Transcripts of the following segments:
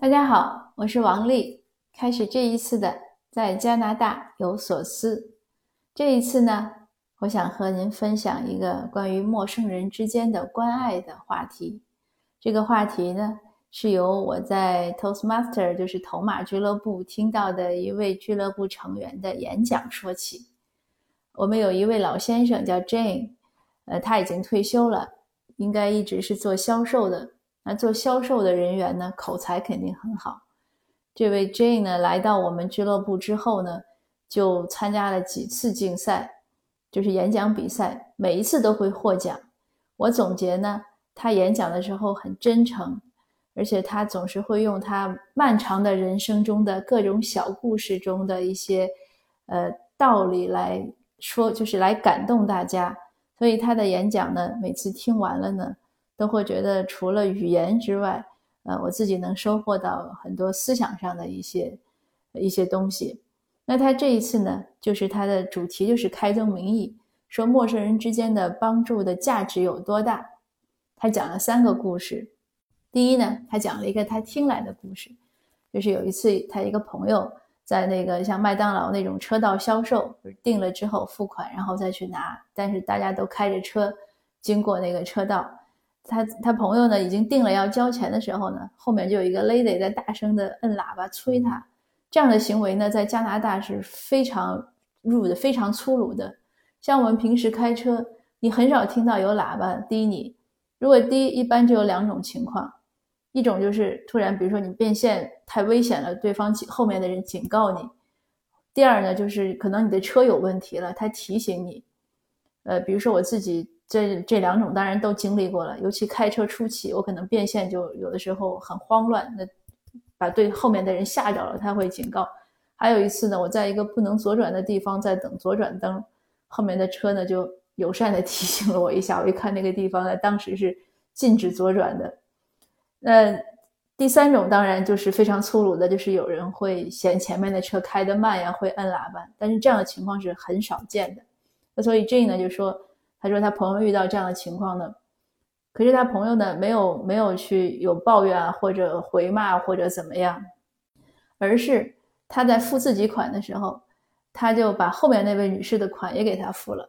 大家好，我是王丽。开始这一次的在加拿大有所思。这一次呢，我想和您分享一个关于陌生人之间的关爱的话题。这个话题呢，是由我在 Toastmaster，就是头马俱乐部听到的一位俱乐部成员的演讲说起。我们有一位老先生叫 Jane，呃，他已经退休了，应该一直是做销售的。那做销售的人员呢，口才肯定很好。这位 Jane 呢，来到我们俱乐部之后呢，就参加了几次竞赛，就是演讲比赛，每一次都会获奖。我总结呢，他演讲的时候很真诚，而且他总是会用他漫长的人生中的各种小故事中的一些呃道理来说，就是来感动大家。所以他的演讲呢，每次听完了呢。都会觉得除了语言之外，呃，我自己能收获到很多思想上的一些一些东西。那他这一次呢，就是他的主题就是开宗明义，说陌生人之间的帮助的价值有多大。他讲了三个故事。第一呢，他讲了一个他听来的故事，就是有一次他一个朋友在那个像麦当劳那种车道销售，订了之后付款，然后再去拿，但是大家都开着车经过那个车道。他他朋友呢已经定了要交钱的时候呢，后面就有一个 lady 在大声的摁喇叭催他。这样的行为呢，在加拿大是非常 rude、非常粗鲁的。像我们平时开车，你很少听到有喇叭滴你。如果滴，一般就有两种情况：一种就是突然，比如说你变线太危险了，对方后面的人警告你；第二呢，就是可能你的车有问题了，他提醒你。呃，比如说我自己。这这两种当然都经历过了，尤其开车初期，我可能变线就有的时候很慌乱，那把对后面的人吓着了，他会警告。还有一次呢，我在一个不能左转的地方在等左转灯，后面的车呢就友善的 提醒了我一下，我一看那个地方呢，当时是禁止左转的。那第三种当然就是非常粗鲁的，就是有人会嫌前面的车开得慢呀，会摁喇叭，但是这样的情况是很少见的。那所以这呢就说。他说他朋友遇到这样的情况呢，可是他朋友呢没有没有去有抱怨啊或者回骂或者怎么样，而是他在付自己款的时候，他就把后面那位女士的款也给他付了。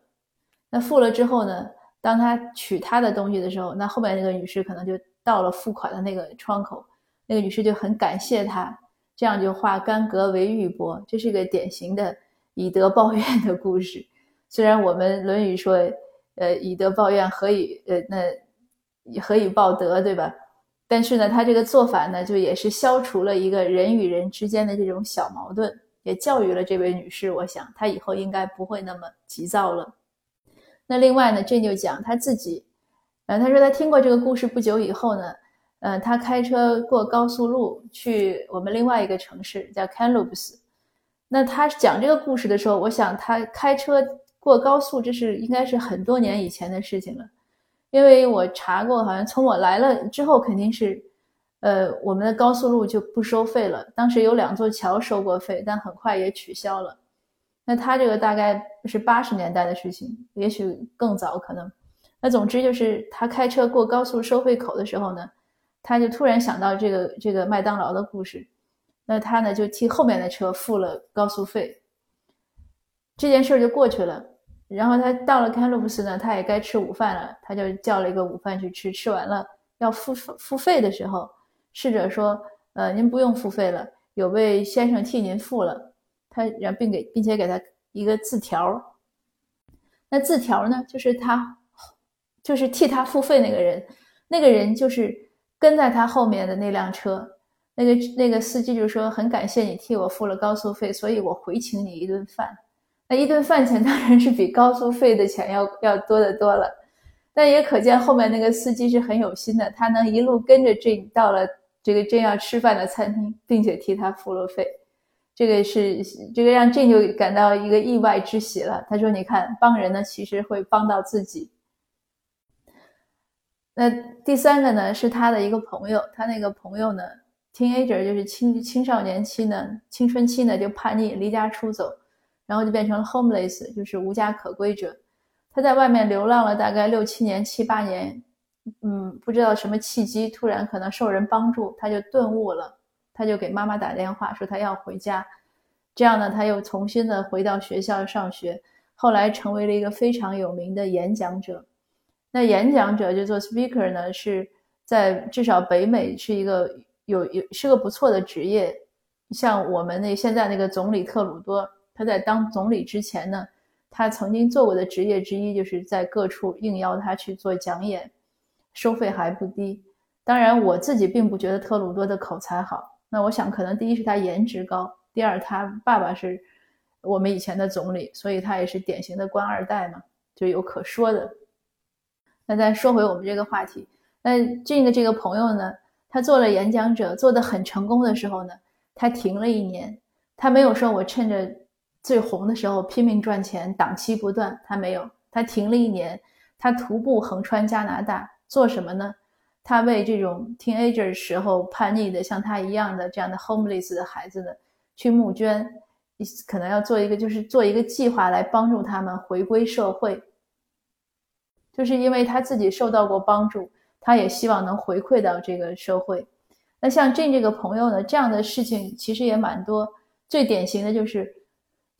那付了之后呢，当他取他的东西的时候，那后面那个女士可能就到了付款的那个窗口，那个女士就很感谢他，这样就化干戈为玉帛，这是一个典型的以德报怨的故事。虽然我们《论语》说。呃，以德报怨，何以呃那何以报德，对吧？但是呢，他这个做法呢，就也是消除了一个人与人之间的这种小矛盾，也教育了这位女士。我想她以后应该不会那么急躁了。那另外呢，这就讲他自己，呃，他说他听过这个故事不久以后呢，呃，他开车过高速路去我们另外一个城市叫 Kamloops。那他讲这个故事的时候，我想他开车。过高速，这是应该是很多年以前的事情了，因为我查过，好像从我来了之后，肯定是，呃，我们的高速路就不收费了。当时有两座桥收过费，但很快也取消了。那他这个大概是八十年代的事情，也许更早可能。那总之就是他开车过高速收费口的时候呢，他就突然想到这个这个麦当劳的故事，那他呢就替后面的车付了高速费，这件事儿就过去了。然后他到了堪洛布斯呢，他也该吃午饭了，他就叫了一个午饭去吃。吃完了要付付费的时候，侍者说：“呃，您不用付费了，有位先生替您付了。”他然并给并且给他一个字条。那字条呢，就是他就是替他付费那个人，那个人就是跟在他后面的那辆车。那个那个司机就说：“很感谢你替我付了高速费，所以我回请你一顿饭。”那一顿饭钱当然是比高速费的钱要要多得多了，但也可见后面那个司机是很有心的，他能一路跟着这到了这个正要吃饭的餐厅，并且替他付了费，这个是这个让郑就感到一个意外之喜了。他说：“你看，帮人呢，其实会帮到自己。”那第三个呢，是他的一个朋友，他那个朋友呢，teenager 就是青青少年期呢，青春期呢就叛逆，离家出走。然后就变成了 homeless，就是无家可归者。他在外面流浪了大概六七年、七八年，嗯，不知道什么契机，突然可能受人帮助，他就顿悟了。他就给妈妈打电话说他要回家。这样呢，他又重新的回到学校上学，后来成为了一个非常有名的演讲者。那演讲者就做 speaker 呢，是在至少北美是一个有有是个不错的职业。像我们那现在那个总理特鲁多，他在当总理之前呢，他曾经做过的职业之一就是在各处应邀他去做讲演，收费还不低。当然，我自己并不觉得特鲁多的口才好。那我想，可能第一是他颜值高，第二他爸爸是我们以前的总理，所以他也是典型的官二代嘛，就有可说的。那再说回我们这个话题，那这个这个朋友呢，他做了演讲者，做的很成功的时候呢。他停了一年，他没有说“我趁着最红的时候拼命赚钱，档期不断”，他没有。他停了一年，他徒步横穿加拿大，做什么呢？他为这种 teenager 时候叛逆的像他一样的这样的 homeless 的孩子呢，去募捐，可能要做一个就是做一个计划来帮助他们回归社会。就是因为他自己受到过帮助，他也希望能回馈到这个社会。那像 Jane 这个朋友呢，这样的事情其实也蛮多。最典型的就是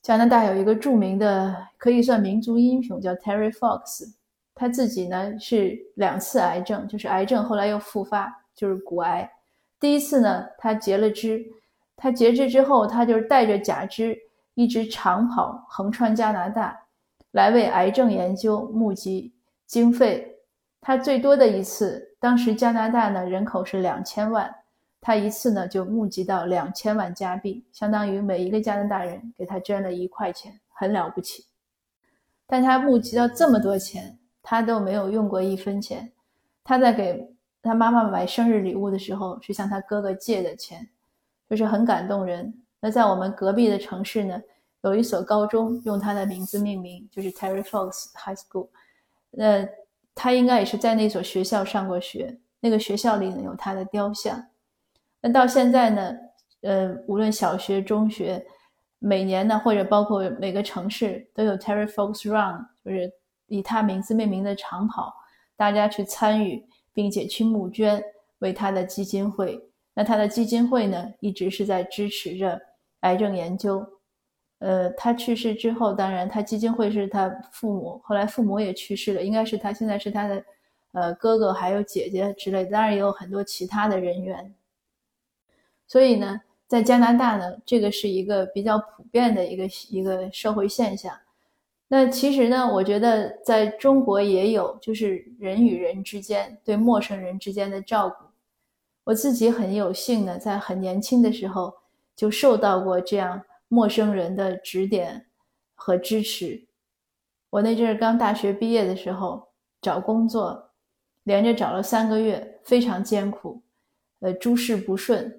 加拿大有一个著名的，可以算民族英雄，叫 Terry Fox。他自己呢是两次癌症，就是癌症后来又复发，就是骨癌。第一次呢，他截了肢，他截肢之后，他就是带着假肢一直长跑横穿加拿大，来为癌症研究募集经费。他最多的一次，当时加拿大呢人口是两千万。他一次呢就募集到两千万加币，相当于每一个加拿大人给他捐了一块钱，很了不起。但他募集到这么多钱，他都没有用过一分钱。他在给他妈妈买生日礼物的时候，是向他哥哥借的钱，就是很感动人。那在我们隔壁的城市呢，有一所高中用他的名字命名，就是 Terry Fox High School。那他应该也是在那所学校上过学，那个学校里呢有他的雕像。那到现在呢，呃，无论小学、中学，每年呢，或者包括每个城市都有 Terry Fox Run，就是以他名字命名的长跑，大家去参与，并且去募捐为他的基金会。那他的基金会呢，一直是在支持着癌症研究。呃，他去世之后，当然他基金会是他父母，后来父母也去世了，应该是他现在是他的呃哥哥还有姐姐之类，当然也有很多其他的人员。所以呢，在加拿大呢，这个是一个比较普遍的一个一个社会现象。那其实呢，我觉得在中国也有，就是人与人之间对陌生人之间的照顾。我自己很有幸呢，在很年轻的时候就受到过这样陌生人的指点和支持。我那阵儿刚大学毕业的时候找工作，连着找了三个月，非常艰苦，呃，诸事不顺。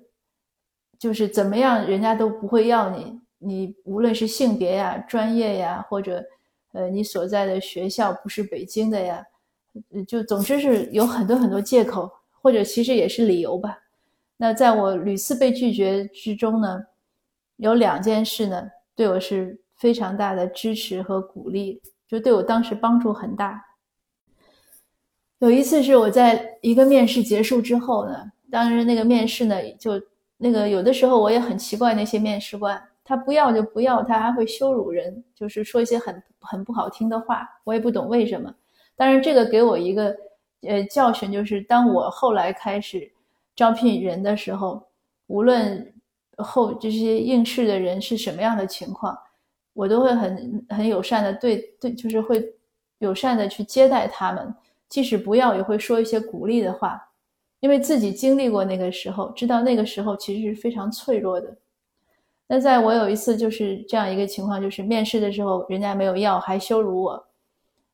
就是怎么样，人家都不会要你。你无论是性别呀、专业呀，或者，呃，你所在的学校不是北京的呀，就总之是有很多很多借口，或者其实也是理由吧。那在我屡次被拒绝之中呢，有两件事呢，对我是非常大的支持和鼓励，就对我当时帮助很大。有一次是我在一个面试结束之后呢，当时那个面试呢就。那个有的时候我也很奇怪，那些面试官他不要就不要，他还会羞辱人，就是说一些很很不好听的话，我也不懂为什么。但是，这个给我一个呃教训，就是当我后来开始招聘人的时候，无论后这些应试的人是什么样的情况，我都会很很友善的对对，就是会友善的去接待他们，即使不要也会说一些鼓励的话。因为自己经历过那个时候，知道那个时候其实是非常脆弱的。那在我有一次就是这样一个情况，就是面试的时候人家没有要，还羞辱我。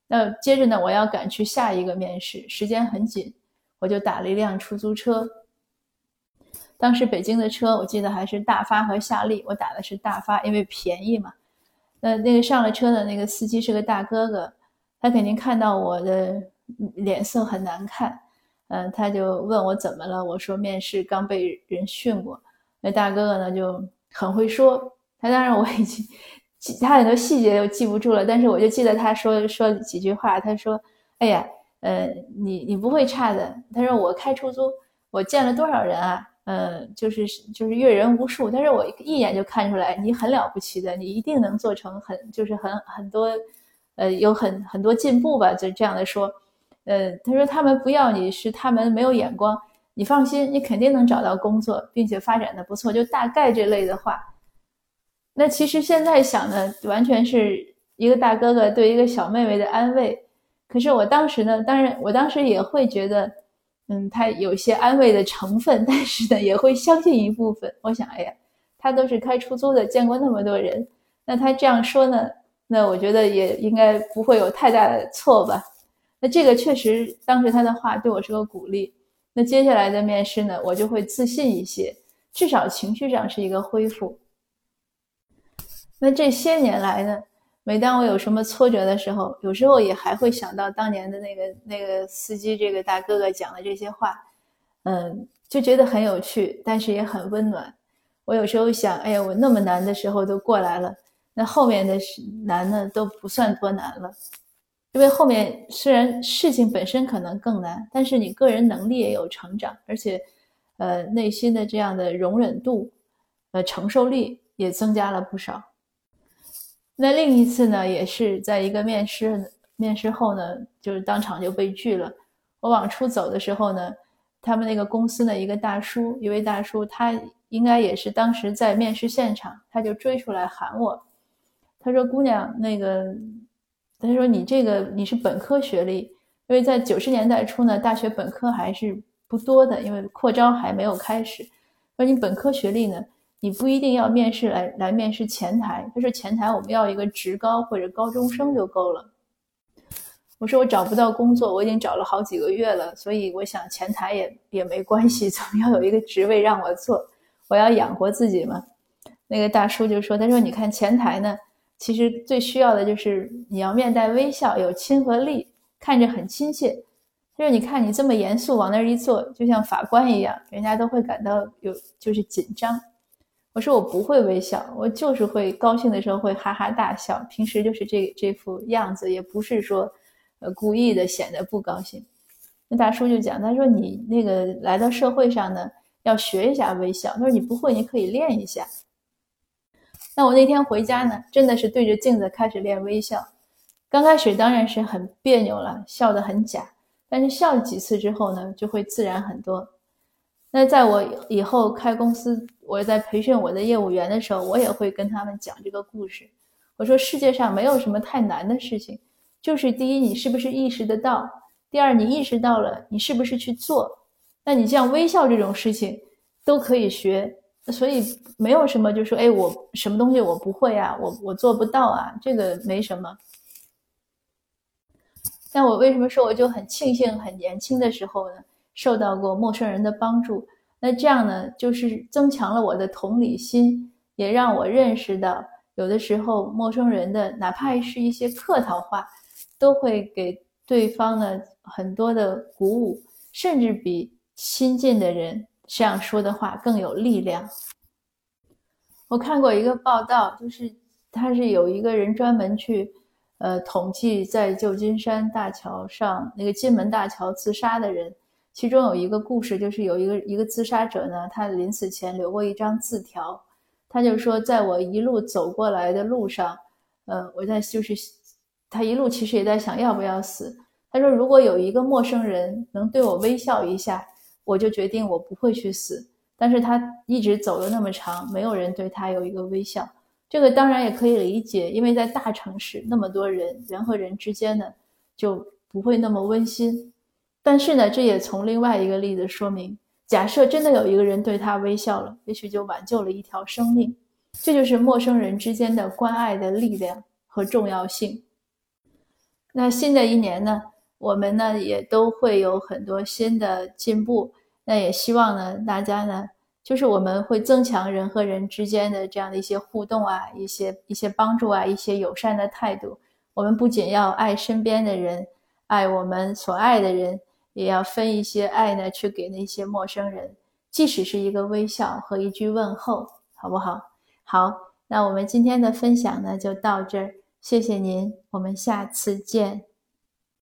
那接着呢，我要赶去下一个面试，时间很紧，我就打了一辆出租车。当时北京的车我记得还是大发和夏利，我打的是大发，因为便宜嘛。那那个上了车的那个司机是个大哥哥，他肯定看到我的脸色很难看。嗯，他就问我怎么了，我说面试刚被人训过。那大哥哥呢就很会说，他当然我已经记他很多细节又记不住了，但是我就记得他说说几句话。他说：“哎呀，呃，你你不会差的。”他说：“我开出租，我见了多少人啊？呃，就是就是阅人无数，但是我一眼就看出来你很了不起的，你一定能做成很就是很很多，呃，有很很多进步吧，就这样的说。呃，他说他们不要你是他们没有眼光，你放心，你肯定能找到工作，并且发展的不错，就大概这类的话。那其实现在想呢，完全是一个大哥哥对一个小妹妹的安慰。可是我当时呢，当然我当时也会觉得。嗯，他有些安慰的成分，但是呢，也会相信一部分。我想，哎呀，他都是开出租的，见过那么多人，那他这样说呢，那我觉得也应该不会有太大的错吧。那这个确实，当时他的话对我是个鼓励。那接下来的面试呢，我就会自信一些，至少情绪上是一个恢复。那这些年来呢？每当我有什么挫折的时候，有时候也还会想到当年的那个那个司机这个大哥哥讲的这些话，嗯，就觉得很有趣，但是也很温暖。我有时候想，哎呀，我那么难的时候都过来了，那后面的难呢都不算多难了，因为后面虽然事情本身可能更难，但是你个人能力也有成长，而且，呃，内心的这样的容忍度，呃，承受力也增加了不少。那另一次呢，也是在一个面试，面试后呢，就是当场就被拒了。我往出走的时候呢，他们那个公司的一个大叔，一位大叔，他应该也是当时在面试现场，他就追出来喊我，他说：“姑娘，那个，他说你这个你是本科学历，因为在九十年代初呢，大学本科还是不多的，因为扩招还没有开始。说你本科学历呢？”你不一定要面试来来面试前台，他说前台我们要一个职高或者高中生就够了。我说我找不到工作，我已经找了好几个月了，所以我想前台也也没关系，总要有一个职位让我做，我要养活自己嘛。那个大叔就说，他说你看前台呢，其实最需要的就是你要面带微笑，有亲和力，看着很亲切。就是你看你这么严肃往那儿一坐，就像法官一样，人家都会感到有就是紧张。我说我不会微笑，我就是会高兴的时候会哈哈大笑，平时就是这这副样子，也不是说，呃，故意的显得不高兴。那大叔就讲，他说你那个来到社会上呢，要学一下微笑。他说你不会，你可以练一下。那我那天回家呢，真的是对着镜子开始练微笑。刚开始当然是很别扭了，笑得很假，但是笑几次之后呢，就会自然很多。那在我以后开公司，我在培训我的业务员的时候，我也会跟他们讲这个故事。我说世界上没有什么太难的事情，就是第一，你是不是意识得到；第二，你意识到了，你是不是去做。那你像微笑这种事情都可以学，所以没有什么就说，哎，我什么东西我不会啊，我我做不到啊，这个没什么。但我为什么说我就很庆幸很年轻的时候呢？受到过陌生人的帮助，那这样呢，就是增强了我的同理心，也让我认识到，有的时候陌生人的哪怕是一些客套话，都会给对方呢很多的鼓舞，甚至比亲近的人这样说的话更有力量。我看过一个报道，就是他是有一个人专门去，呃，统计在旧金山大桥上那个金门大桥自杀的人。其中有一个故事，就是有一个一个自杀者呢，他临死前留过一张字条，他就说，在我一路走过来的路上，呃，我在就是他一路其实也在想要不要死。他说，如果有一个陌生人能对我微笑一下，我就决定我不会去死。但是他一直走了那么长，没有人对他有一个微笑。这个当然也可以理解，因为在大城市那么多人，人和人之间呢就不会那么温馨。但是呢，这也从另外一个例子说明，假设真的有一个人对他微笑了，也许就挽救了一条生命。这就是陌生人之间的关爱的力量和重要性。那新的一年呢，我们呢也都会有很多新的进步。那也希望呢，大家呢，就是我们会增强人和人之间的这样的一些互动啊，一些一些帮助啊，一些友善的态度。我们不仅要爱身边的人，爱我们所爱的人。也要分一些爱呢，去给那些陌生人，即使是一个微笑和一句问候，好不好？好，那我们今天的分享呢就到这儿，谢谢您，我们下次见。